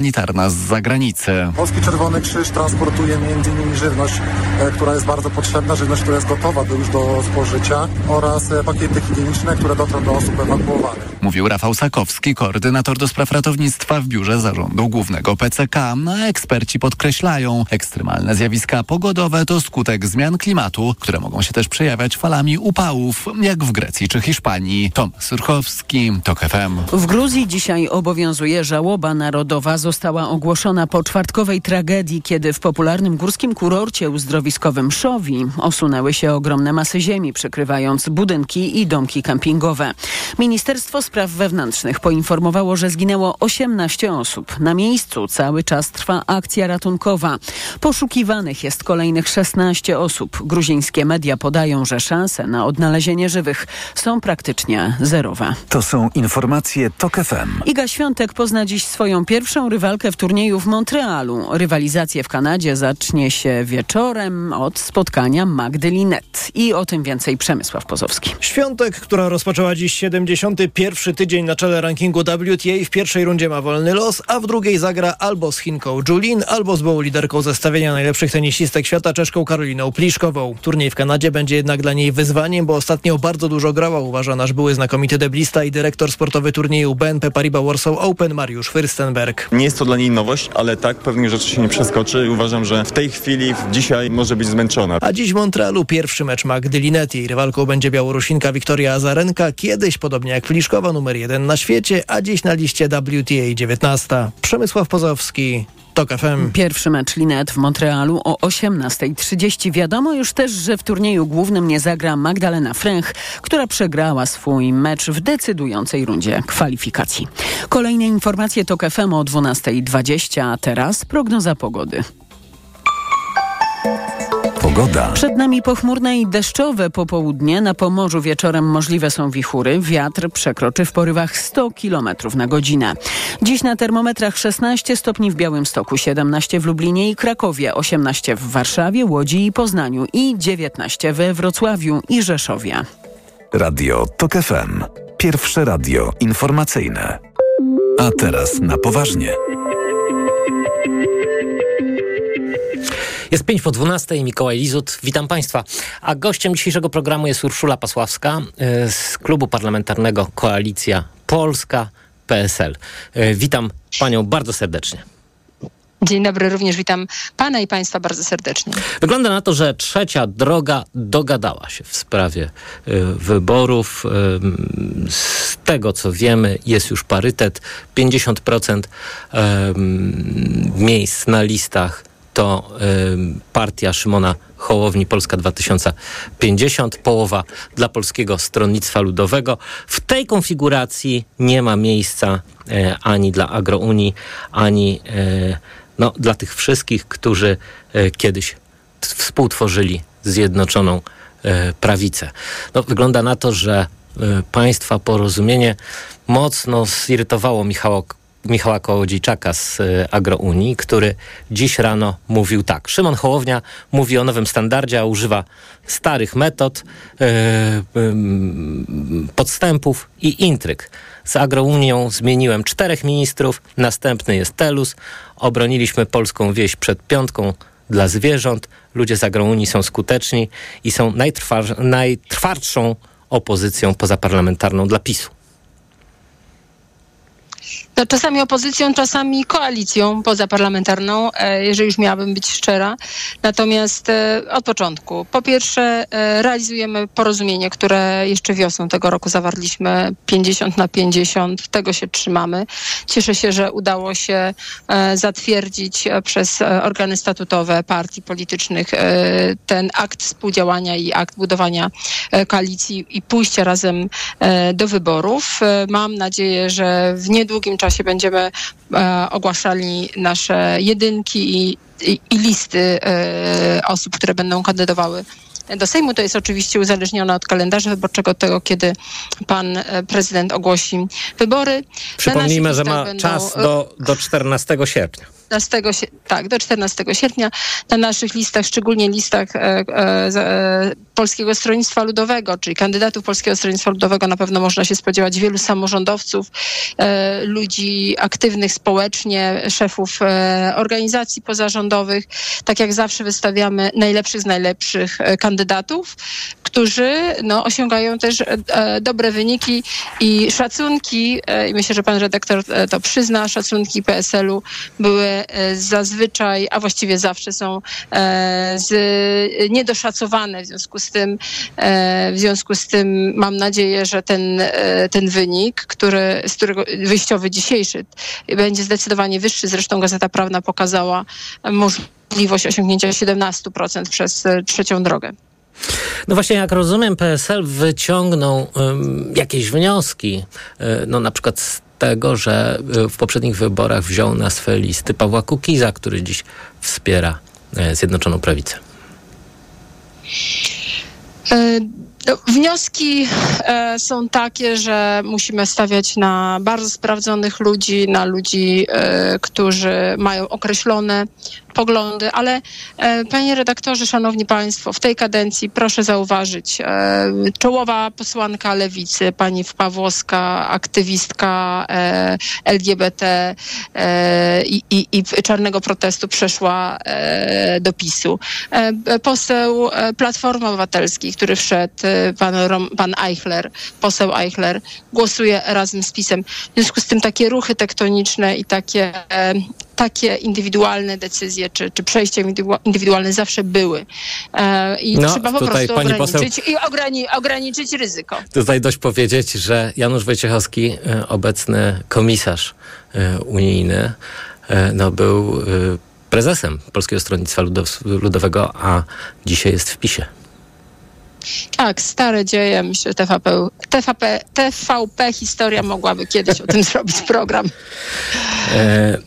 humanitarna z zagranicy. Polski Czerwony Krzyż transportuje m.in. żywność, e, która jest bardzo potrzebna, żywność, która jest gotowa do, już do spożycia oraz e, pakiety higieniczne, które dotrą do osób ewakuowanych. Mówił Rafał Sakowski, koordynator do spraw ratownictwa w biurze zarządu głównego PCK. A eksperci podkreślają, ekstremalne zjawiska pogodowe to skutek zmian klimatu, które mogą się też przejawiać falami upałów, jak w Grecji czy Hiszpanii. Tomasz Surchowski, TOK FM. W Gruzji dzisiaj obowiązuje żałoba narodowa. Została ogłoszona po czwartkowej tragedii, kiedy w popularnym górskim kurorcie uzdrowiskowym Szowi osunęły się ogromne masy ziemi, przykrywając budynki i domki kempingowe. Ministerstwo Spraw Wewnętrznych poinformowało, że zginęło 18 osób. Na miejscu cały czas trwa akcja ratunkowa. Poszukiwanych jest kolejnych 16 osób. Gruzińskie media podają, że szanse na odnalezienie żywych są praktycznie zerowe. To są informacje TOK FM. Iga Świątek pozna dziś swoją pierwszą rywalkę w turnieju w Montrealu. Rywalizację w Kanadzie zacznie się wieczorem od spotkania Magdy Linet. I o tym więcej Przemysław Pozowski. Świątek, która rozpoczęła dziś 71. tydzień na czele rankingu WTA w pierwszej rundzie ma wolny los, a w drugiej zagra albo z Chinką Julin, albo z byłą liderką zestawienia najlepszych tenisistek świata Czeszką Karoliną Pliszkową. Turniej w Kanadzie będzie jednak dla niej wyzwaniem, bo ostatnio bardzo dużo grała, uważa nasz były znakomity deblista i dyrektor sportowy turnieju BNP Paribas Warsaw Open Mariusz Fürstenberg. Nie jest to dla niej nowość, ale tak, pewnie rzeczy się nie przeskoczy i uważam, że w tej chwili, dzisiaj może być zmęczona. A dziś w Montrealu pierwszy mecz Magdy Linet. Jej rywalką będzie Białorusinka Wiktoria Azarenka, kiedyś podobnie jak Pliszkowa numer jeden na świecie, a dziś na liście WTA 19. Przemysław Pozowski, TOK FM. Pierwszy mecz Linet w Montrealu o 18.30. Wiadomo już też, że w turnieju głównym nie zagra Magdalena Fręch, która przegrała swój mecz w decydującej rundzie kwalifikacji. Kolejne informacje TOK FM o 12.20, a teraz prognoza pogody. Pogoda. Przed nami pochmurne i deszczowe popołudnie. Na Pomorzu wieczorem możliwe są wichury. Wiatr przekroczy w porywach 100 km na godzinę. Dziś na termometrach 16 stopni w Białymstoku, 17 w Lublinie i Krakowie, 18 w Warszawie, Łodzi i Poznaniu i 19 we Wrocławiu i Rzeszowie. Radio TOK FM. Pierwsze radio informacyjne. A teraz na poważnie. Jest 5 po 12, Mikołaj Lizut, witam Państwa. A gościem dzisiejszego programu jest Urszula Pasławska y, z klubu parlamentarnego Koalicja Polska PSL. Y, Witam Panią bardzo serdecznie. Dzień dobry, również witam Pana i Państwa bardzo serdecznie. Wygląda na to, że trzecia droga dogadała się w sprawie y, wyborów. Y, z tego co wiemy, jest już parytet. 50% y, miejsc na listach to partia Szymona Hołowni Polska 2050, połowa dla Polskiego Stronnictwa Ludowego. W tej konfiguracji nie ma miejsca y, ani dla Agrounii, ani y, no, dla tych wszystkich, którzy y, kiedyś współtworzyli Zjednoczoną Prawicę. No, wygląda na to, że państwa porozumienie mocno zirytowało Michała Michała Kołodziejczaka z y, Agrounii, który dziś rano mówił tak. Szymon Hołownia mówi o nowym standardzie, a używa starych metod, y, y, podstępów i intryg. Z Agrounią zmieniłem czterech ministrów, następny jest Telus. Obroniliśmy polską wieś przed piątką dla zwierząt. Ludzie z Agrounii są skuteczni i są najtrwa- najtwardszą opozycją pozaparlamentarną dla PiSu. No, czasami opozycją, czasami koalicją pozaparlamentarną, e, jeżeli już miałabym być szczera. Natomiast e, od początku. Po pierwsze, e, realizujemy porozumienie, które jeszcze wiosną tego roku zawarliśmy 50 na 50. Tego się trzymamy. Cieszę się, że udało się zatwierdzić przez organy statutowe partii politycznych ten akt współdziałania i akt budowania koalicji i pójścia razem do wyborów. Mam nadzieję, że w niedługim czasie będziemy e, ogłaszali nasze jedynki i, i, i listy e, osób, które będą kandydowały do Sejmu. To jest oczywiście uzależnione od kalendarza wyborczego, od tego, kiedy pan e, prezydent ogłosi wybory. Przypomnijmy, że ma będą, czas do, do 14 sierpnia. 14, tak, do 14 sierpnia na naszych listach, szczególnie listach e, e, e, Polskiego Stronnictwa Ludowego, czyli kandydatów Polskiego Stronnictwa Ludowego na pewno można się spodziewać wielu samorządowców, e, ludzi aktywnych społecznie, szefów e, organizacji pozarządowych. Tak jak zawsze wystawiamy najlepszych z najlepszych e, kandydatów, którzy no, osiągają też dobre wyniki i szacunki, i myślę, że pan redaktor to przyzna, szacunki PSL-u były zazwyczaj, a właściwie zawsze są z, niedoszacowane w związku z tym, w związku z tym mam nadzieję, że ten, ten wynik, który, z którego wyjściowy dzisiejszy będzie zdecydowanie wyższy. Zresztą Gazeta Prawna pokazała możliwość osiągnięcia 17% przez trzecią drogę. No właśnie, jak rozumiem, PSL wyciągnął um, jakieś wnioski, no na przykład tego, że w poprzednich wyborach wziął na swe listy Pawła Kukiza, który dziś wspiera y, Zjednoczoną Prawicę. Y no, wnioski e, są takie, że musimy stawiać na bardzo sprawdzonych ludzi, na ludzi, e, którzy mają określone poglądy, ale e, panie redaktorze, szanowni państwo, w tej kadencji proszę zauważyć, e, czołowa posłanka lewicy, pani Pawłowska, aktywistka e, LGBT i, i, i, czarnego protestu przeszła do PiSu. Poseł Platformy Obywatelskiej, który wszedł, pan, pan Eichler, poseł Eichler, głosuje razem z PiSem. W związku z tym takie ruchy tektoniczne i takie takie indywidualne decyzje czy, czy przejścia indywidualne zawsze były. E, I no, trzeba po prostu ograniczyć poseł, i ograni, ograniczyć ryzyko. Tutaj dość powiedzieć, że Janusz Wojciechowski, e, obecny komisarz e, unijny, no, był prezesem Polskiego Stronnictwa Ludowego, a dzisiaj jest w PiSie. Tak, stare dzieje. Myślę, że TVP, TVP, TVP historia mogłaby kiedyś o tym zrobić program. E,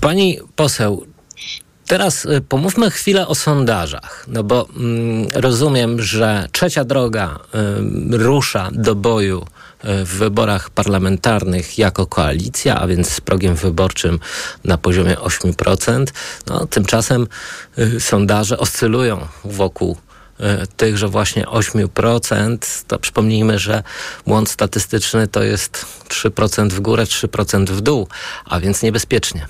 pani poseł, Teraz e, pomówmy chwilę o sondażach, no bo mm, rozumiem, że trzecia droga y, rusza do boju e, w wyborach parlamentarnych jako koalicja, a więc z progiem wyborczym na poziomie 8%. No, tymczasem y, sondaże oscylują wokół tychże właśnie 8%, to przypomnijmy, że błąd statystyczny to jest 3% w górę, 3% w dół, a więc niebezpiecznie.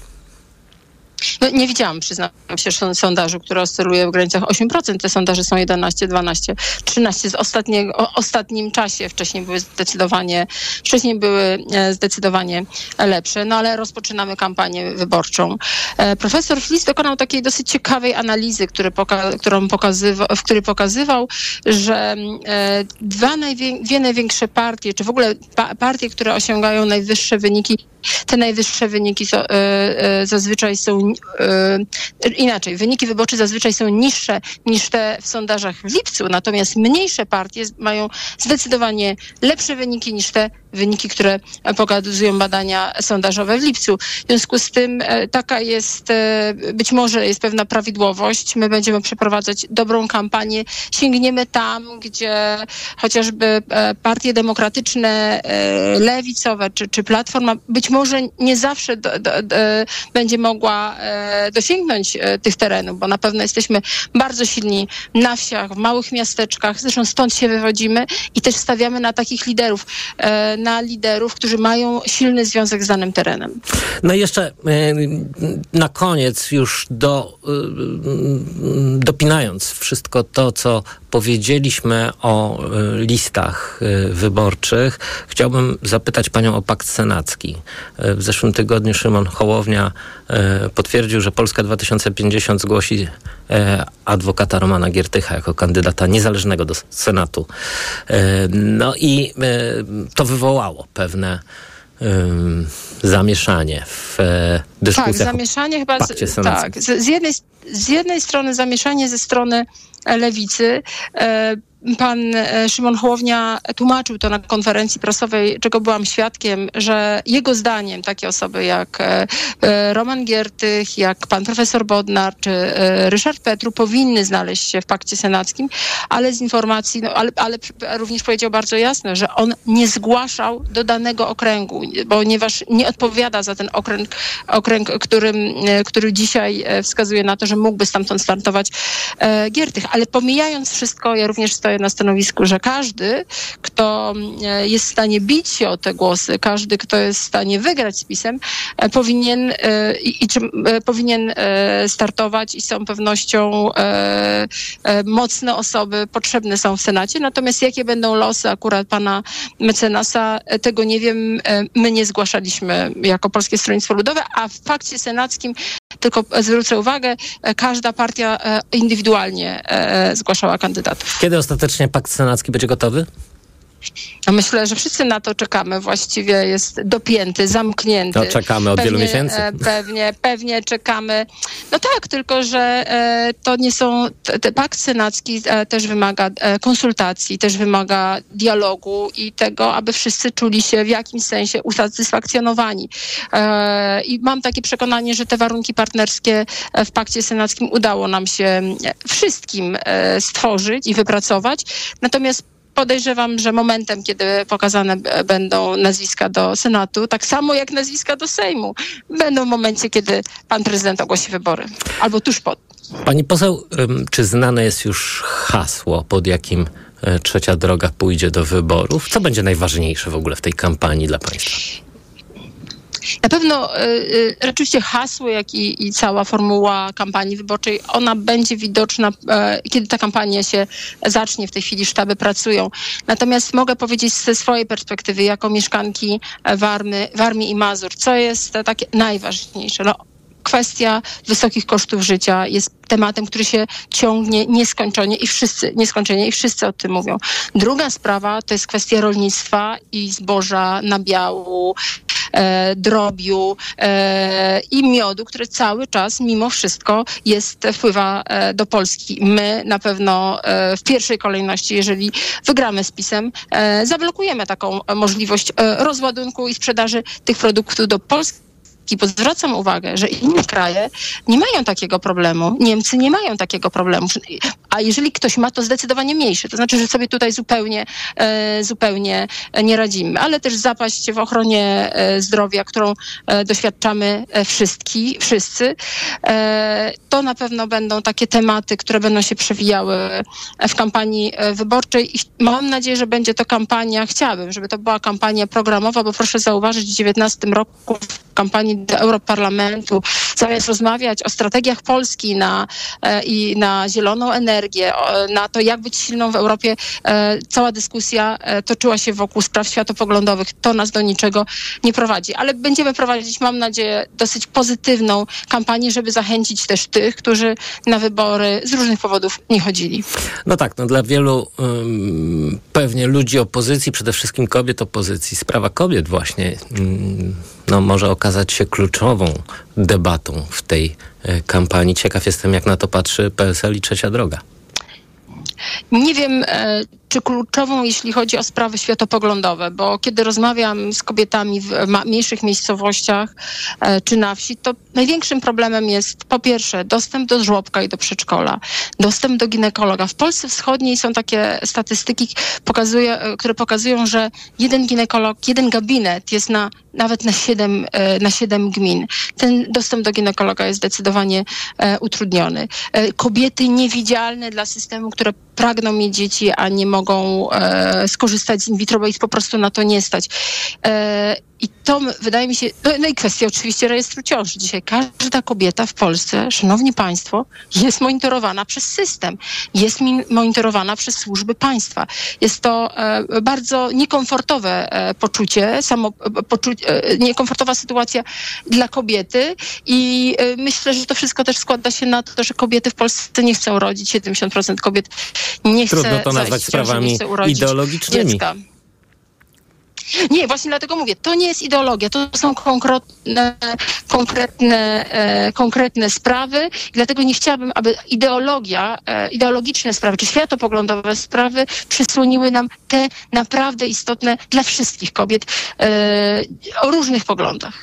No, nie widziałam, przyznam się, sondażu, który oscyluje w granicach 8%. Te sondaże są 11, 12, 13 w ostatniego, ostatnim czasie. Wcześniej były zdecydowanie, wcześniej były e, zdecydowanie lepsze. No ale rozpoczynamy kampanię wyborczą. E, profesor Flis dokonał takiej dosyć ciekawej analizy, który poka którą pokazywał, w której pokazywał, że e, dwa najwię dwie największe partie, czy w ogóle pa partie, które osiągają najwyższe wyniki te najwyższe wyniki so, zazwyczaj są inaczej. Wyniki wyborcze zazwyczaj są niższe niż te w sondażach w lipcu, natomiast mniejsze partie mają zdecydowanie lepsze wyniki niż te wyniki, które pokazują badania sondażowe w lipcu. W związku z tym taka jest, być może jest pewna prawidłowość. My będziemy przeprowadzać dobrą kampanię. Sięgniemy tam, gdzie chociażby partie demokratyczne, lewicowe czy, czy Platforma być może nie zawsze do, do, do, będzie mogła e, dosięgnąć e, tych terenów, bo na pewno jesteśmy bardzo silni na wsiach, w małych miasteczkach, zresztą stąd się wywodzimy i też stawiamy na takich liderów, e, na liderów, którzy mają silny związek z danym terenem. No i jeszcze na koniec już do, dopinając wszystko to, co powiedzieliśmy o listach wyborczych, chciałbym zapytać panią o pakt senacki. W zeszłym tygodniu Szymon Hołownia e, potwierdził, że Polska 2050 zgłosi e, adwokata Romana Giertycha jako kandydata niezależnego do Senatu. E, no i to wywołało pewne zamieszanie w dyskusjach. Tak, zamieszanie chyba. Z, tak, z, z, jednej, z jednej strony zamieszanie ze strony lewicy pan Szymon Hołownia tłumaczył to na konferencji prasowej, czego byłam świadkiem, że jego zdaniem takie osoby jak Roman Giertych, jak pan profesor Bodnar czy Ryszard Petru powinny znaleźć się w pakcie senackim, ale z informacji, no, ale, ale również powiedział bardzo jasno, że on nie zgłaszał do danego okręgu, ponieważ nie odpowiada za ten okręg, okręg którym, który dzisiaj wskazuje na to, że mógłby stamtąd startować e, Giertych. Ale pomijając wszystko, ja również stoję na stanowisku, że każdy, kto e, jest w stanie bić się o te głosy, każdy, kto jest w stanie wygrać z pisem, e, powinien e, i, i powinien startować i z całą pewnością mocne osoby potrzebne są w Senacie. Natomiast jakie będą losy akurat pana mecenasa, tego nie wiem. My nie zgłaszaliśmy jako Polskie Stronnictwo Ludowe, a w fakcie senackim tylko zwrócę uwagę, każda partia indywidualnie zgłaszała kandydatów. Kiedy ostatecznie pakt senacki będzie gotowy? No myślę, że wszyscy na to czekamy. Właściwie jest dopięty, zamknięty. To czekamy od pewnie, wielu miesięcy. E, pewnie, pewnie czekamy. No tak, tylko że e, to nie są. Te, pakt senacki e, też wymaga konsultacji, też wymaga dialogu i tego, aby wszyscy czuli się w jakimś sensie usatysfakcjonowani. I mam takie przekonanie, że te warunki partnerskie w pakcie senackim udało nam się wszystkim stworzyć i wypracować. Natomiast podejrzewam, że momentem, kiedy pokazane będą nazwiska do Senatu, tak samo jak nazwiska do Sejmu, będą w momencie, kiedy pan prezydent ogłosi wybory. Albo tuż po. Pani poseł, czy znane jest już hasło, pod jakim e, trzecia droga pójdzie do wyborów? Co będzie najważniejsze w ogóle w tej kampanii dla państwa? Na pewno y, oczywiście hasło, jak i, i, cała formuła kampanii wyborczej, ona będzie widoczna, y, kiedy ta kampania się zacznie. W tej chwili sztaby pracują. Natomiast mogę powiedzieć ze swojej perspektywy, jako mieszkanki Warmy, Warmii i Mazur, co jest takie najważniejsze. No, kwestia wysokich kosztów życia jest tematem, który się ciągnie nieskończenie i wszyscy, nieskończenie i wszyscy o tym mówią. Druga sprawa to jest kwestia rolnictwa i zboża, nabiału, e, drobiu e, i miodu, który cały czas mimo wszystko jest, wpływa e, do Polski. My na pewno e, w pierwszej kolejności, jeżeli wygramy z PiSem, e, zablokujemy taką możliwość e, rozładunku i sprzedaży tych produktów do Polski bo zwracam uwagę, że inne kraje nie mają takiego problemu. Niemcy nie mają takiego problemu. A jeżeli ktoś ma, to zdecydowanie mniejszy. To znaczy, że sobie tutaj zupełnie, e, zupełnie nie radzimy. Ale też zapaść w ochronie e, zdrowia, którą e, doświadczamy wszystki, wszyscy, to na pewno będą takie tematy, które będą się przewijały w kampanii wyborczej i mam nadzieję, że będzie to kampania, chciałabym, żeby to była kampania programowa, bo proszę zauważyć, w 2019 roku kampanii do Europarlamentu, zamiast rozmawiać o strategiach Polski na, e, i na zieloną energię, na to, jak być silną w Europie, e, cała dyskusja e, toczyła się wokół spraw światopoglądowych. To nas do niczego nie prowadzi. Ale będziemy prowadzić, mam nadzieję, dosyć pozytywną kampanię, żeby zachęcić też tych, którzy na wybory z różnych powodów nie chodzili. No tak, no dla wielu pewnie ludzi opozycji, przede wszystkim kobiet opozycji, sprawa kobiet właśnie no, może okazać się kluczową debatą w tej e, kampanii. Ciekaw jestem, jak na to patrzy PSL i Trzecia Droga. Nie wiem, e, czy kluczową, jeśli chodzi o sprawy światopoglądowe, bo kiedy rozmawiam z kobietami w mniejszych miejscowościach e, czy na wsi, to największym problemem jest po pierwsze dostęp do żłobka i do przedszkola, dostęp do ginekologa. W Polsce Wschodniej są takie statystyki, pokazuje, które pokazują, że jeden ginekolog, jeden gabinet jest na nawet na 7, e, na 7 gmin. Ten dostęp do ginekologa jest zdecydowanie e, utrudniony. E, kobiety niewidzialne dla systemu, które pragną mieć dzieci, a nie mogą skorzystać z in vitro, bo ich po prostu na to nie stać. I to wydaje mi się, no, no, i kwestia oczywiście rejestru ciąży. Dzisiaj każda kobieta w Polsce, szanowni państwo, jest monitorowana przez system, jest monitorowana przez służby państwa. Jest to e, bardzo niekomfortowe e, poczucie, samo, e, poczu, e, niekomfortowa sytuacja dla kobiety i e, myślę, że to wszystko też składa się na to, że kobiety w Polsce nie chcą rodzić, 70% kobiet nie chce Trudno to nazwać sprawami ideologicznymi. Dziecka. Nie, właśnie dlatego mówię, to nie jest ideologia, to są konkretne, konkretne, e, konkretne sprawy dlatego nie chciałabym, aby ideologia, e, ideologiczne sprawy czy światopoglądowe sprawy przysłoniły nam te naprawdę istotne dla wszystkich kobiet e, o różnych poglądach.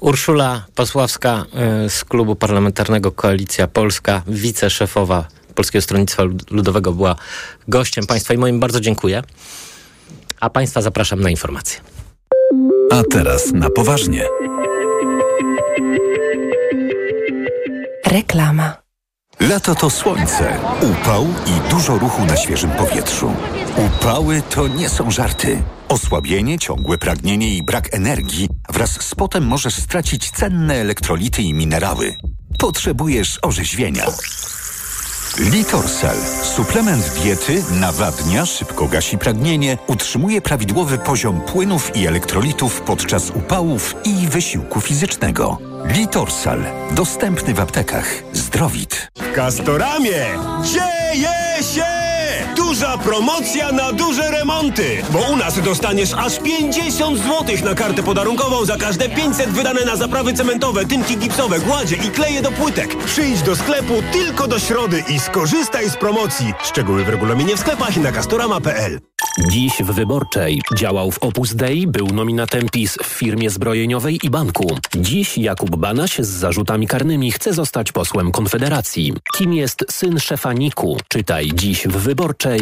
Urszula Pasławska e, z Klubu Parlamentarnego Koalicja Polska, wiceszefowa Polskiego Stronnictwa Ludowego była gościem Państwa i moim bardzo dziękuję. A Państwa zapraszam na informacje. A teraz na poważnie. Reklama. Lato to słońce, upał i dużo ruchu na świeżym powietrzu. Upały to nie są żarty. Osłabienie, ciągłe pragnienie i brak energii wraz z potem możesz stracić cenne elektrolity i minerały. Potrzebujesz orzeźwienia. Litorsal. Suplement diety nawadnia, szybko gasi pragnienie, utrzymuje prawidłowy poziom płynów i elektrolitów podczas upałów i wysiłku fizycznego. Litorsal. Dostępny w aptekach. Zdrowit. W Castoramie dzieje się! Duża promocja na duże remonty! Bo u nas dostaniesz aż 50 zł na kartę podarunkową za każde 500 wydane na zaprawy cementowe, tynki gipsowe, gładzie i kleje do płytek. Przyjdź do sklepu tylko do środy i skorzystaj z promocji. Szczegóły w regulaminie w sklepach i na castorama.pl. Dziś w Wyborczej działał w Opus Dei, był nominatem PiS w firmie zbrojeniowej i banku. Dziś Jakub Banaś z zarzutami karnymi chce zostać posłem Konfederacji. Kim jest syn szefa NIK-u? Czytaj dziś w Wyborczej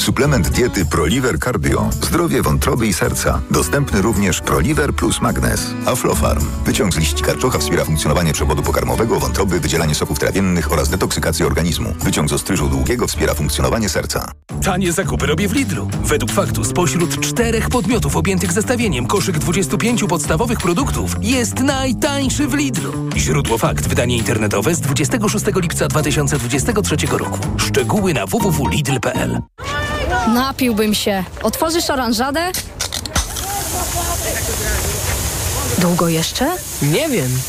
Suplement diety ProLiver Cardio. Zdrowie wątroby i serca. Dostępny również ProLiver plus Magnes. Aflofarm. Wyciąg z liści karczocha wspiera funkcjonowanie przewodu pokarmowego, wątroby, wydzielanie soków trawiennych oraz detoksykację organizmu. Wyciąg z ostryżu długiego wspiera funkcjonowanie serca. Tanie zakupy robię w Lidlu. Według faktu spośród czterech podmiotów objętych zestawieniem koszyk 25 podstawowych produktów jest najtańszy w Lidlu. Źródło fakt. Wydanie internetowe z 26 lipca 2023 roku. Szczegóły na www.lidl.pl Napiłbym się. Otworzysz oranżadę? Długo jeszcze? Nie wiem.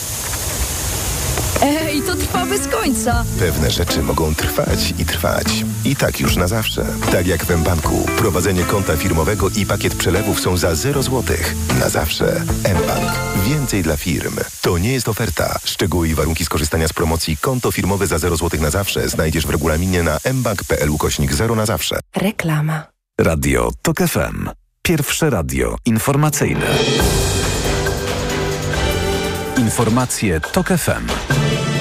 Ej, to trwa bez końca. Pewne rzeczy mogą trwać i trwać. I tak już na zawsze. Tak jak w mBanku. Prowadzenie konta firmowego i pakiet przelewów są za 0 zł. Na zawsze. mBank. Więcej dla firm. To nie jest oferta. Szczegóły i warunki skorzystania z promocji konto firmowe za 0 zł na zawsze znajdziesz w regulaminie na mbank.pl ukośnik 0 na zawsze. Reklama. Radio TOK FM. Pierwsze radio informacyjne. Informacje TOK FM.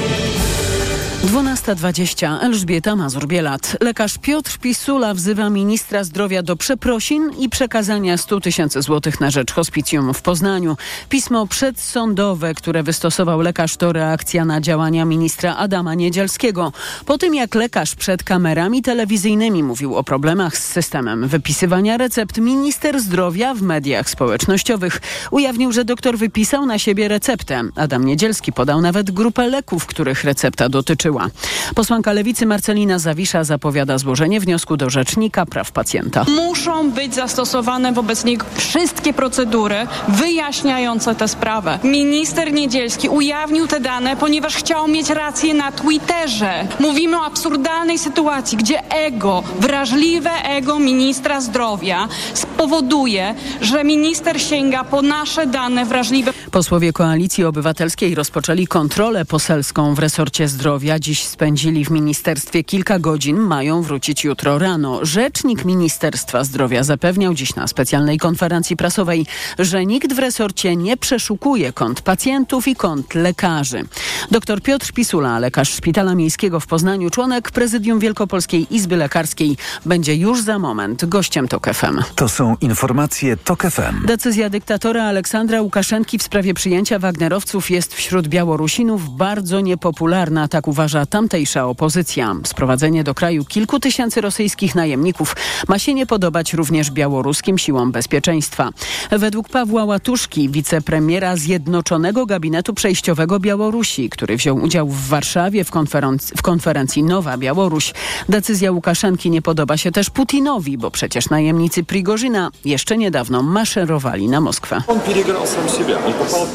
12.20. Elżbieta Mazur-Bielat. Lekarz Piotr Pisula wzywa ministra zdrowia do przeprosin i przekazania 100 tysięcy złotych na rzecz hospicjum w Poznaniu. Pismo przedsądowe, które wystosował lekarz, to reakcja na działania ministra Adama Niedzielskiego. Po tym jak lekarz przed kamerami telewizyjnymi mówił o problemach z systemem wypisywania recept, minister zdrowia w mediach społecznościowych ujawnił, że doktor wypisał na siebie receptę. Adam Niedzielski podał nawet grupę leków, których recepta dotyczyła. Posłanka Lewicy Marcelina Zawisza zapowiada złożenie wniosku do Rzecznika Praw Pacjenta. Muszą być zastosowane wobec nich wszystkie procedury wyjaśniające tę sprawę. Minister Niedzielski ujawnił te dane, ponieważ chciał mieć rację na Twitterze. Mówimy o absurdalnej sytuacji, gdzie ego, wrażliwe ego ministra zdrowia spowoduje, że minister sięga po nasze dane wrażliwe. Posłowie Koalicji Obywatelskiej rozpoczęli kontrolę poselską w resorcie zdrowia. Dziś spędzili w ministerstwie kilka godzin, mają wrócić jutro rano. Rzecznik Ministerstwa Zdrowia zapewniał dziś na specjalnej konferencji prasowej, że nikt w resorcie nie przeszukuje kont pacjentów i kont lekarzy. Dr Piotr Pisula, lekarz Szpitala Miejskiego w Poznaniu, członek Prezydium Wielkopolskiej Izby Lekarskiej, będzie już za moment gościem TOK FM. To są informacje TOK FM. Decyzja dyktatora Aleksandra Łukaszenki w sprawie przyjęcia Wagnerowców jest wśród Białorusinów bardzo niepopularna, tak uważa uważa tamtejsza opozycja. Sprowadzenie do kraju kilku tysięcy rosyjskich najemników ma się nie podobać również białoruskim siłom bezpieczeństwa. Według Pawła Łatuszki, wicepremiera Zjednoczonego Gabinetu Przejściowego Białorusi, który wziął udział w Warszawie w, konferenc- w konferencji Nowa Białoruś, decyzja Łukaszenki nie podoba się też Putinowi, bo przecież najemnicy Prigorzyna jeszcze niedawno maszerowali na Moskwę.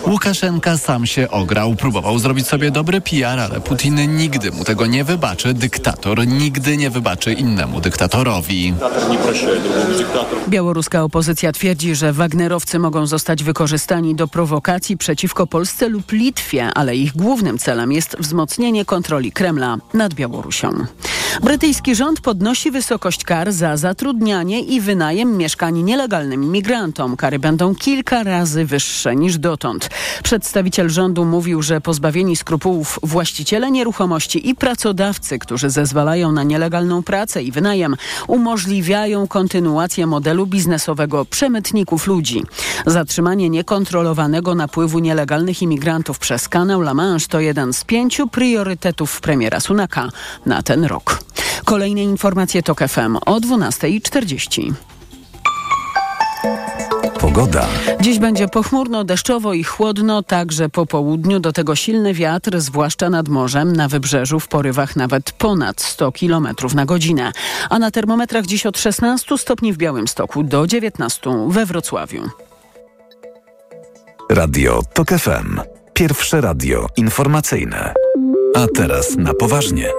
Łukaszenka sam się ograł, próbował zrobić sobie dobry PR, ale Putin nigdy mu tego nie wybaczy. Dyktator nigdy nie wybaczy innemu dyktatorowi. Białoruska opozycja twierdzi, że Wagnerowcy mogą zostać wykorzystani do prowokacji przeciwko Polsce lub Litwie, ale ich głównym celem jest wzmocnienie kontroli Kremla nad Białorusią. Brytyjski rząd podnosi wysokość kar za zatrudnianie i wynajem mieszkań nielegalnym imigrantom. Kary będą kilka razy wyższe niż dotąd. Przedstawiciel rządu mówił, że pozbawieni skrupułów właściciele nieruchomości i pracodawcy, którzy zezwalają na nielegalną pracę i wynajem, umożliwiają kontynuację modelu biznesowego przemytników ludzi. Zatrzymanie niekontrolowanego napływu nielegalnych imigrantów przez kanał La Manche to jeden z pięciu priorytetów premiera Sunaka na ten rok. Kolejne informacje TOK FM o 12.40. Pogoda. Dziś będzie pochmurno, deszczowo i chłodno, także po południu. Do tego silny wiatr, zwłaszcza nad morzem, na wybrzeżu w porywach nawet ponad 100 km na godzinę. A na termometrach dziś od 16 stopni w Białymstoku do 19 we Wrocławiu. Radio TOK FM. Pierwsze radio informacyjne. A teraz na poważnie.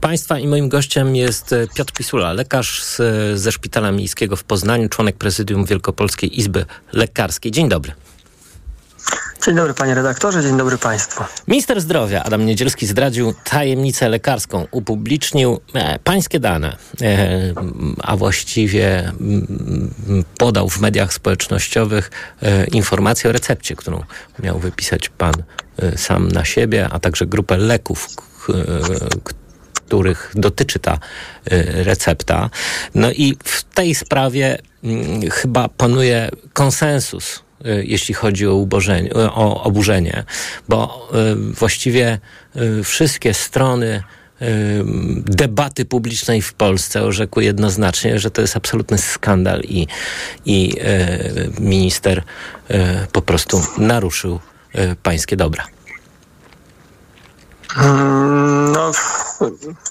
Państwa i moim gościem jest e, Piotr Pisula, lekarz z, ze Szpitala Miejskiego w Poznaniu, członek Prezydium Wielkopolskiej Izby Lekarskiej. Dzień dobry. Dzień dobry panie redaktorze, dzień dobry państwu. Minister zdrowia Adam Niedzielski zdradził tajemnicę lekarską. Upublicznił e, pańskie dane, e, a właściwie m, podał w mediach społecznościowych e, informację o recepcie, którą miał wypisać pan e, sam na siebie, a także grupę leków, których dotyczy ta y, recepta. No i w tej sprawie y, chyba panuje konsensus, y, jeśli chodzi o, ubożenie, o oburzenie, bo właściwie wszystkie strony debaty publicznej w Polsce orzekły jednoznacznie, że to jest absolutny skandal i, i minister po prostu naruszył pańskie dobra. No,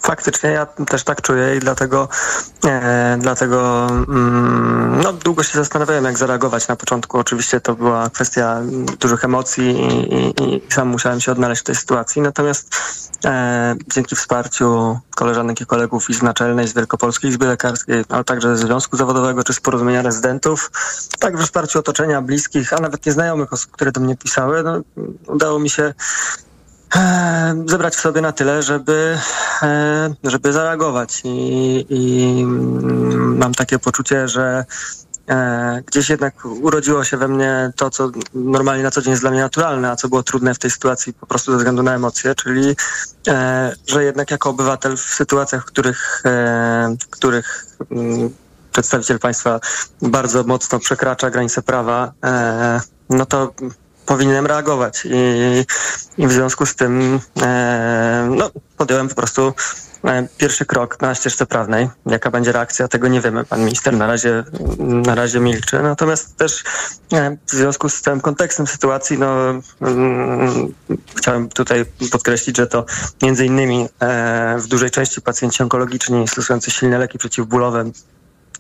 faktycznie ja też tak czuję i dlatego, e, dlatego mm, no, długo się zastanawiałem, jak zareagować. Na początku oczywiście to była kwestia dużych emocji i, i, i sam musiałem się odnaleźć w tej sytuacji. Natomiast e, dzięki wsparciu koleżanek i kolegów i z Naczelnej, z Wielkopolskiej Izby Lekarskiej, ale także Związku Zawodowego czy z Porozumienia Rezydentów, także wsparciu otoczenia, bliskich, a nawet nieznajomych osób, które do mnie pisały, no, udało mi się zebrać w sobie na tyle, żeby, żeby zareagować. I, i mam takie poczucie, że gdzieś jednak urodziło się we mnie to, co normalnie na co dzień jest dla mnie naturalne, a co było trudne w tej sytuacji po prostu ze względu na emocje, czyli że jednak jako obywatel w sytuacjach, w których, w których przedstawiciel państwa bardzo mocno przekracza granice prawa, no to powinienem reagować i, i w związku z tym e, no, podjąłem po prostu e, pierwszy krok na ścieżce prawnej. Jaka będzie reakcja, tego nie wiemy. Pan minister na razie, na razie milczy. Natomiast też e, w związku z tym kontekstem sytuacji, no, mm, chciałem tutaj podkreślić, że to między innymi e, w dużej części pacjenci onkologiczni stosujący silne leki przeciwbólowe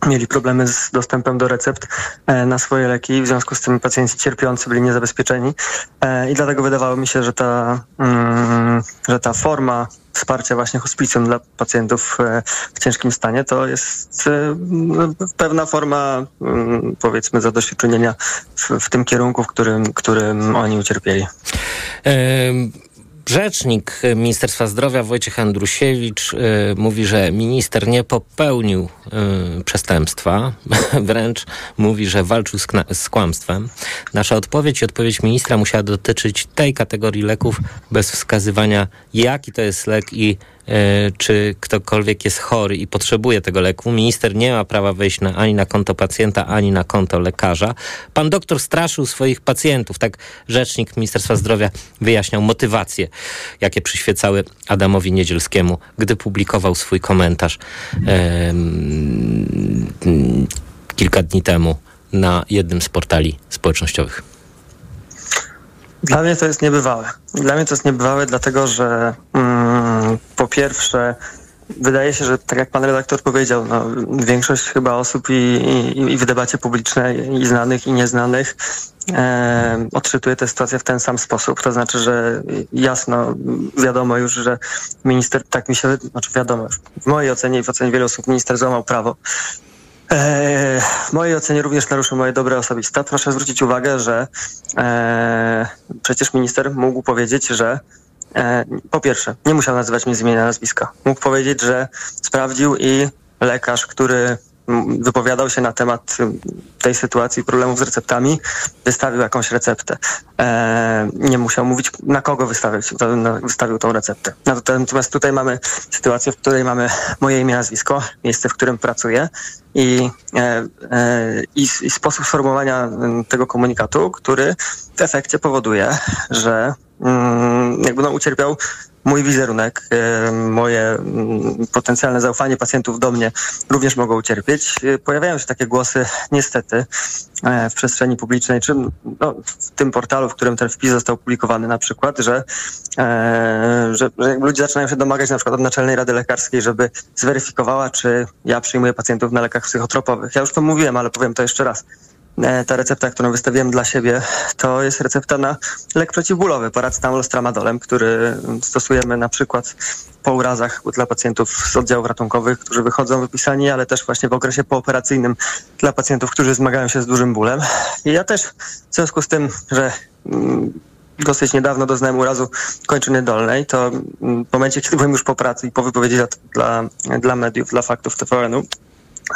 mieli problemy z dostępem do recept e, na swoje leki, w związku z tym pacjenci cierpiący byli niezabezpieczeni e, i dlatego wydawało mi się, że ta, mm, że ta forma wsparcia właśnie hospicjum dla pacjentów e, w ciężkim stanie to jest pewna forma mm, powiedzmy zadośćuczynienia w, w tym kierunku, w którym, którym oni ucierpieli. Rzecznik Ministerstwa Zdrowia Wojciech Andrusiewicz y, mówi, że minister nie popełnił y, przestępstwa, wręcz mówi, że walczył z, z, kłamstwem. Nasza odpowiedź i odpowiedź ministra musiała dotyczyć tej kategorii leków bez wskazywania, jaki to jest lek i czy ktokolwiek jest chory i potrzebuje tego leku, minister nie ma prawa wejść na, ani na konto pacjenta, ani na konto lekarza. Pan doktor straszył swoich pacjentów. Tak rzecznik Ministerstwa Zdrowia wyjaśniał motywacje, jakie przyświecały Adamowi Niedzielskiemu, gdy publikował swój komentarz kilka dni temu na jednym z portali społecznościowych. Dla mnie to jest niebywałe. Dla mnie to jest niebywałe, dlatego że mm, po pierwsze, wydaje się, że tak jak pan redaktor powiedział, no, większość chyba osób i, i, i w debacie publicznej, i znanych, i nieznanych, e, odczytuje tę sytuację w ten sam sposób. To znaczy, że jasno wiadomo już, że minister, tak mi się, znaczy wiadomo już, w mojej ocenie i w ocenie wielu osób minister złamał prawo. W mojej ocenie również naruszył moje dobre osobiste. Proszę zwrócić uwagę, że e, przecież minister mógł powiedzieć, że e, po pierwsze, nie musiał nazywać mnie z imienia nazwiska. Mógł powiedzieć, że sprawdził i lekarz, który wypowiadał się na temat tej sytuacji, problemów z receptami, wystawił jakąś receptę. E, nie musiał mówić, na kogo wystawił, wystawił tą receptę. Natomiast tutaj mamy sytuację, w której mamy moje imię, nazwisko, miejsce, w którym pracuję i, e, e, i, i sposób sformułowania tego komunikatu, który w efekcie powoduje, że mm, jakby no, ucierpiał mój wizerunek, e, moje mm, potencjalne zaufanie pacjentów do mnie również mogą ucierpieć. E, pojawiają się takie głosy, niestety, e, w przestrzeni publicznej, czy no, w tym portalu, w którym ten wpis został publikowany na przykład, że, że, że ludzie zaczynają się domagać na przykład od Naczelnej Rady Lekarskiej, żeby zweryfikowała, czy ja przyjmuję pacjentów na lekach psychotropowych. Ja już to mówiłem, ale powiem to jeszcze raz. E, ta recepta, którą wystawiłem dla siebie, to jest recepta na lek przeciwbólowy, paracetamol z tramadolem, który stosujemy na przykład po urazach dla pacjentów z oddziałów ratunkowych, którzy wychodzą wypisani, ale też właśnie w okresie pooperacyjnym dla pacjentów, którzy zmagają się z dużym bólem. I ja też w związku z tym, że mm, dosyć niedawno doznałem urazu kończyny dolnej, to mm, w momencie, kiedy byłem już po pracy i po wypowiedzi dla, dla, dla mediów, dla faktów TVN-u,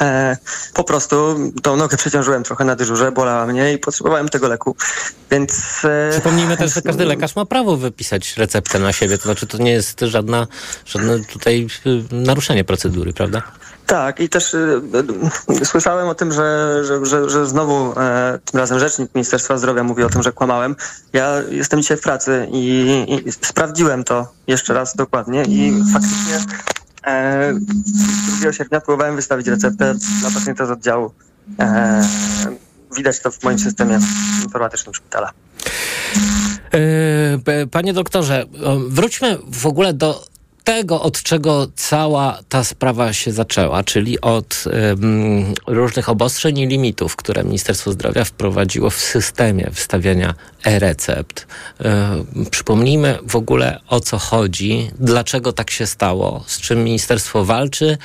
E, po prostu tą nogę przeciążyłem trochę na dyżurze, bolała mnie i potrzebowałem tego leku, więc... E, Przypomnijmy też, że każdy lekarz ma prawo wypisać receptę na siebie, to znaczy to nie jest żadna, żadne tutaj e, naruszenie procedury, prawda? Tak, i też y, y, słyszałem o tym, że, że, że, że znowu e, tym razem rzecznik Ministerstwa Zdrowia mówi o tym, że kłamałem. Ja jestem dzisiaj w pracy i, i sprawdziłem to jeszcze raz dokładnie i faktycznie 2 e, sierpnia próbowałem wystawić receptę dla pacjenta z oddziału. E, widać to w moim systemie informatycznym szpitala. E, panie doktorze, wróćmy w ogóle do tego, od czego cała ta sprawa się zaczęła, czyli od różnych obostrzeń i limitów, które Ministerstwo Zdrowia wprowadziło w systemie wstawiania e-recept. Um, przypomnijmy w ogóle o co chodzi, dlaczego tak się stało, z czym ministerstwo walczy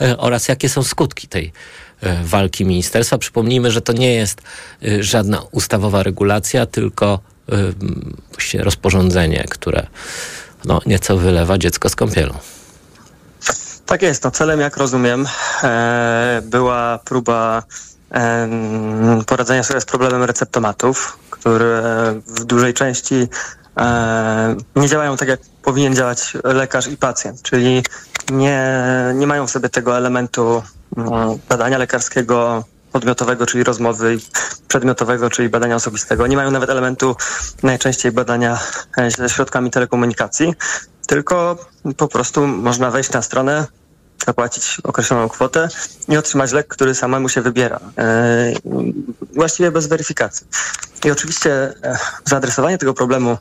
um, oraz jakie są skutki tej walki ministerstwa. Przypomnijmy, że to nie jest żadna ustawowa regulacja, tylko rozporządzenie, które no, nieco wylewa dziecko z kąpielą. Tak jest. No, celem, jak rozumiem, e, była próba e, poradzenia sobie z problemem receptomatów, które w dużej części e, nie działają tak, jak powinien działać lekarz i pacjent, czyli nie, nie mają w sobie tego elementu no, badania lekarskiego, podmiotowego, czyli rozmowy, przedmiotowego, czyli badania osobistego. Nie mają nawet elementu najczęściej badania e, ze środkami telekomunikacji, tylko po prostu można wejść na stronę, zapłacić określoną kwotę i otrzymać lek, który samemu się wybiera. E, właściwie bez weryfikacji. I oczywiście e, zaadresowanie tego problemu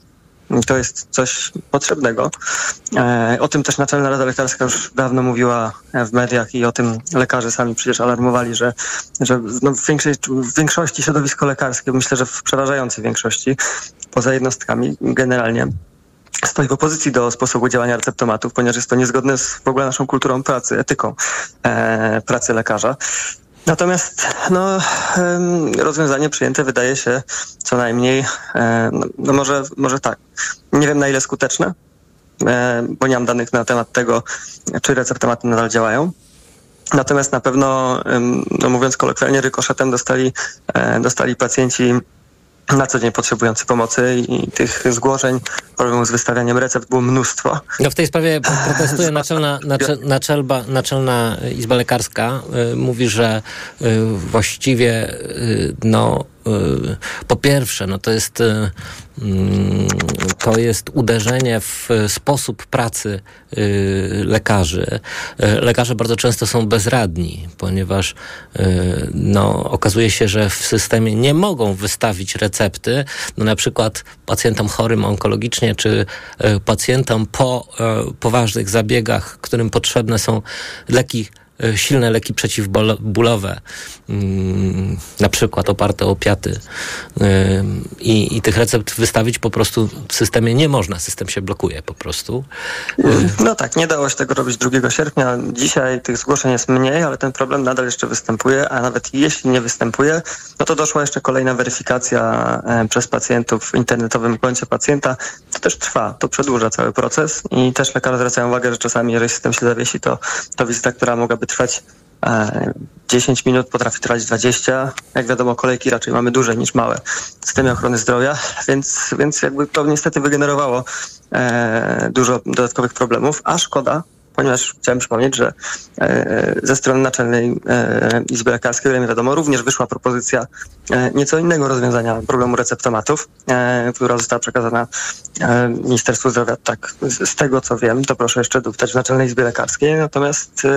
to jest coś potrzebnego. E, o tym też Naczelna Rada Lekarska już dawno mówiła w mediach i o tym lekarze sami przecież alarmowali, że, że no w, większej, w większości środowisko lekarskie, myślę, że w przeważającej większości, poza jednostkami generalnie, stoi w opozycji do sposobu działania receptomatów, ponieważ jest to niezgodne z w ogóle naszą kulturą pracy, etyką e, pracy lekarza. Natomiast no, rozwiązanie przyjęte wydaje się co najmniej, no, no może, może tak, nie wiem na ile skuteczne, bo nie mam danych na temat tego, czy receptomaty nadal działają. Natomiast na pewno, no mówiąc kolokwialnie, rykoszetem dostali, e, dostali pacjenci na co dzień potrzebujący pomocy i tych zgłoszeń, problemów z wystawianiem recept było mnóstwo. No w tej sprawie protestuje naczelna, naczel, naczelba, naczelna Izba Lekarska. Y, mówi, że y, właściwie y, no, po pierwsze, no to jest mm, to jest uderzenie w sposób pracy lekarzy. Lekarze bardzo często są bezradni, ponieważ no, okazuje się, że w systemie nie mogą wystawić recepty, no na przykład pacjentom chorym onkologicznie, czy pacjentom po poważnych zabiegach, którym potrzebne są leki silne leki przeciwbólowe, mm, na przykład oparte o opiaty e, I, i tych recept wystawić po prostu w systemie nie można, system się blokuje po prostu. E, no tak, nie dało się tego robić 2 sierpnia. Dzisiaj tych zgłoszeń jest mniej, ale ten problem nadal jeszcze występuje, a nawet jeśli nie występuje, no to doszła jeszcze kolejna weryfikacja przez pacjentów w internetowym koncie pacjenta. To też trwa, to przedłuża cały proces i też lekarze zwracają uwagę, że czasami, jeżeli system się zawiesi, to, to wizyta, która mogłaby trwać 10 e, minut, potrafi trwać 20. Jak wiadomo, kolejki raczej mamy duże niż małe w systemie ochrony zdrowia, więc, więc jakby to niestety wygenerowało e, dużo dodatkowych problemów, a szkoda, ponieważ chciałem przypomnieć, że e, ze strony Naczelnej e, Izby Lekarskiej, ile mi wiadomo, również wyszła propozycja e, nieco innego rozwiązania problemu receptomatów, która została przekazana Ministerstwu Zdrowia. Tak, z tego co wiem, to proszę jeszcze dopytać w Naczelnej Izbie Lekarskiej, natomiast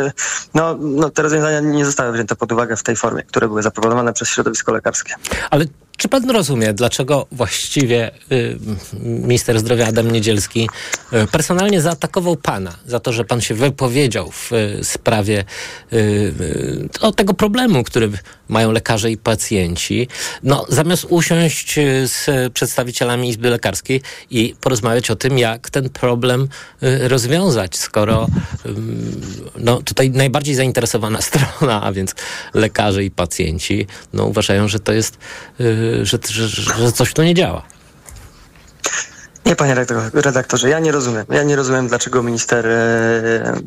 no, no, te rozwiązania nie zostały wzięte pod uwagę w tej formie, które były zaproponowane przez środowisko lekarskie. Ale czy pan rozumie, dlaczego właściwie y, minister zdrowia Adam Niedzielski y, personalnie zaatakował pana za to, że pan się wypowiedział w y, sprawie tego problemu, który mają lekarze i pacjenci? No, zamiast usiąść y, z przedstawicielami Izby Lekarskiej i porozmawiać o tym, jak ten problem rozwiązać, skoro no, tutaj najbardziej zainteresowana strona, a więc lekarze i pacjenci, no, uważają, że to jest że, że, że coś tu nie działa. Nie, panie redaktorze, ja nie rozumiem. Ja nie rozumiem, dlaczego minister, e,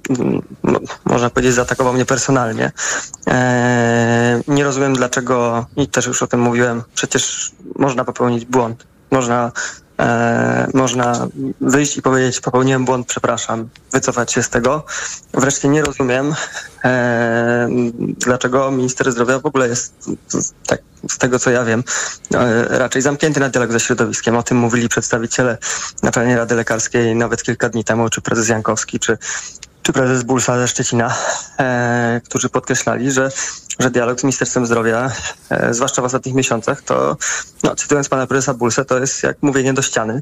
można powiedzieć, zaatakował mnie personalnie. E, nie rozumiem, dlaczego, i też już o tym mówiłem, przecież można popełnić błąd. Można e, można wyjść i powiedzieć, popełniłem błąd, przepraszam, wycofać się z tego. Wreszcie nie rozumiem, e, dlaczego minister zdrowia w ogóle jest, tak, z tego co ja wiem, e, raczej zamknięty na dialog ze środowiskiem. O tym mówili przedstawiciele Naczelnej Rady Lekarskiej nawet kilka dni temu, czy prezes Jankowski, czy czy prezes Bulsa ze Szczecina, e, którzy podkreślali, że, że dialog z Ministerstwem Zdrowia, e, zwłaszcza w ostatnich miesiącach, to, no, cytując pana prezesa Bulsa, to jest jak mówienie do ściany.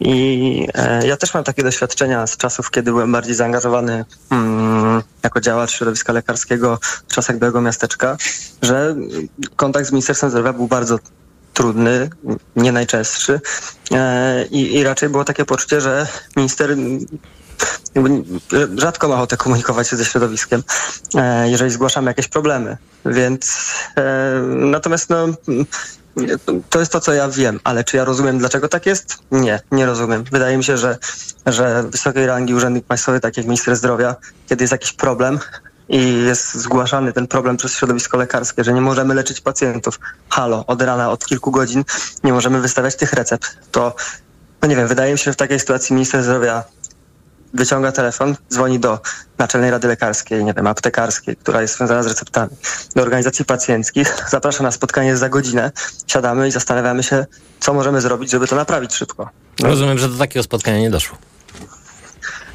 I e, ja też mam takie doświadczenia z czasów, kiedy byłem bardziej zaangażowany mm, jako działacz środowiska lekarskiego w czasach Białego Miasteczka, że kontakt z Ministerstwem Zdrowia był bardzo trudny, nie najczęstszy e, i, i raczej było takie poczucie, że minister rzadko ma ochotę komunikować się ze środowiskiem, e, jeżeli zgłaszamy jakieś problemy. Więc e, natomiast no, to jest to, co ja wiem, ale czy ja rozumiem, dlaczego tak jest? Nie, nie rozumiem. Wydaje mi się, że, że wysokiej rangi urzędnik państwowy, tak jak minister zdrowia, kiedy jest jakiś problem, i jest zgłaszany ten problem przez środowisko lekarskie, że nie możemy leczyć pacjentów. Halo, od rana, od kilku godzin nie możemy wystawiać tych recept. To, no nie wiem, wydaje mi się, że w takiej sytuacji minister zdrowia wyciąga telefon, dzwoni do Naczelnej Rady Lekarskiej, nie wiem, aptekarskiej, która jest związana z receptami, do organizacji pacjenckich, zaprasza na spotkanie za godzinę, siadamy i zastanawiamy się, co możemy zrobić, żeby to naprawić szybko. No. Rozumiem, że do takiego spotkania nie doszło.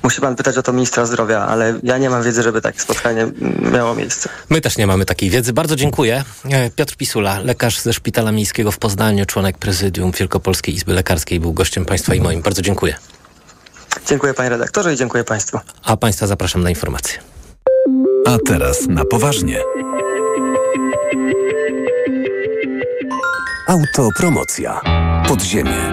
Musi pan pytać o to ministra zdrowia, ale ja nie mam wiedzy, żeby takie spotkanie miało miejsce. My też nie mamy takiej wiedzy. Bardzo dziękuję. E, Piotr Pisula, lekarz ze Szpitala Miejskiego w Poznaniu, członek prezydium Wielkopolskiej Izby Lekarskiej, był gościem państwa i moim. Bardzo dziękuję. Dziękuję panie redaktorze i dziękuję państwu. A państwa zapraszam na informacje. A teraz na poważnie. Autopromocja. Podziemie.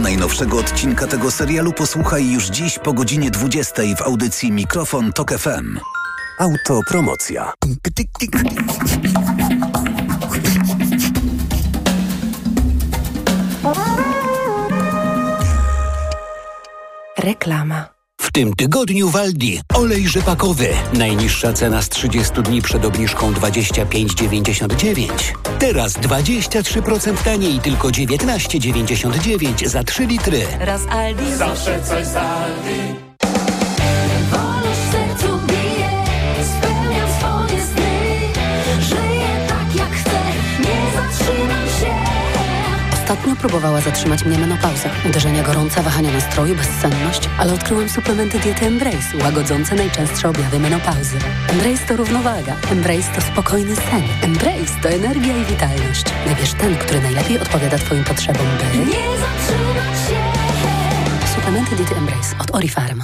Najnowszego odcinka tego serialu posłuchaj już dziś po godzinie 20 w audycji Mikrofon Tok FM. Autopromocja. Reklama. W tym tygodniu w Aldi olej rzepakowy. Najniższa cena z 30 dni przed obniżką 25,99. Teraz 23% taniej, tylko 19,99 za 3 litry. Raz Aldi. Zawsze coś z Aldi. Ostatnio próbowała zatrzymać mnie menopauza. Uderzenia gorąca, wahania nastroju, bezsenność, ale odkryłam suplementy diety Embrace, łagodzące najczęstsze objawy menopauzy. Embrace to równowaga. Embrace to spokojny sen. Embrace to energia i witalność. Wybierz ten, który najlepiej odpowiada Twoim potrzebom, by... Nie zatrzymać się! Suplementy diety Embrace od Orifarm.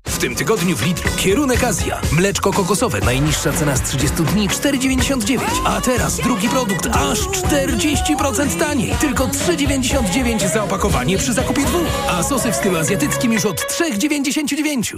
W tym tygodniu w Lidlu kierunek Azja. Mleczko kokosowe, najniższa cena z 30 dni 4,99. A teraz drugi produkt aż 40% taniej. Tylko 3,99 za opakowanie przy zakupie dwóch. A sosy w stylu azjatyckim już od 3,99.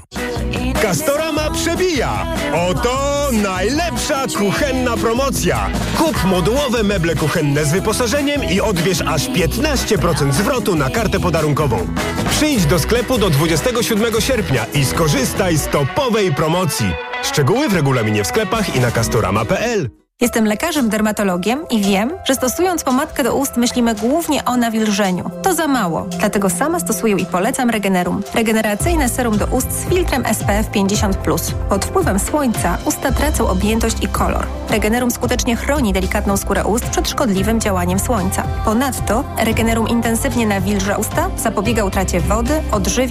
Castorama przebija! Oto najlepsza kuchenna promocja! Kup modułowe meble kuchenne z wyposażeniem i odbierz aż 15% zwrotu na kartę podarunkową. Przyjdź do sklepu do 27 sierpnia i skorzystaj z topowej promocji. Szczegóły w regulaminie w sklepach i na castorama.pl. Jestem lekarzem dermatologiem i wiem, że stosując pomadkę do ust myślimy głównie o nawilżeniu. To za mało, dlatego sama stosuję i polecam Regenerum. Regeneracyjne serum do ust z filtrem SPF 50+. Pod wpływem słońca usta tracą objętość i kolor. Regenerum skutecznie chroni delikatną skórę ust przed szkodliwym działaniem słońca. Ponadto Regenerum intensywnie nawilża usta, zapobiega utracie wody, odżywia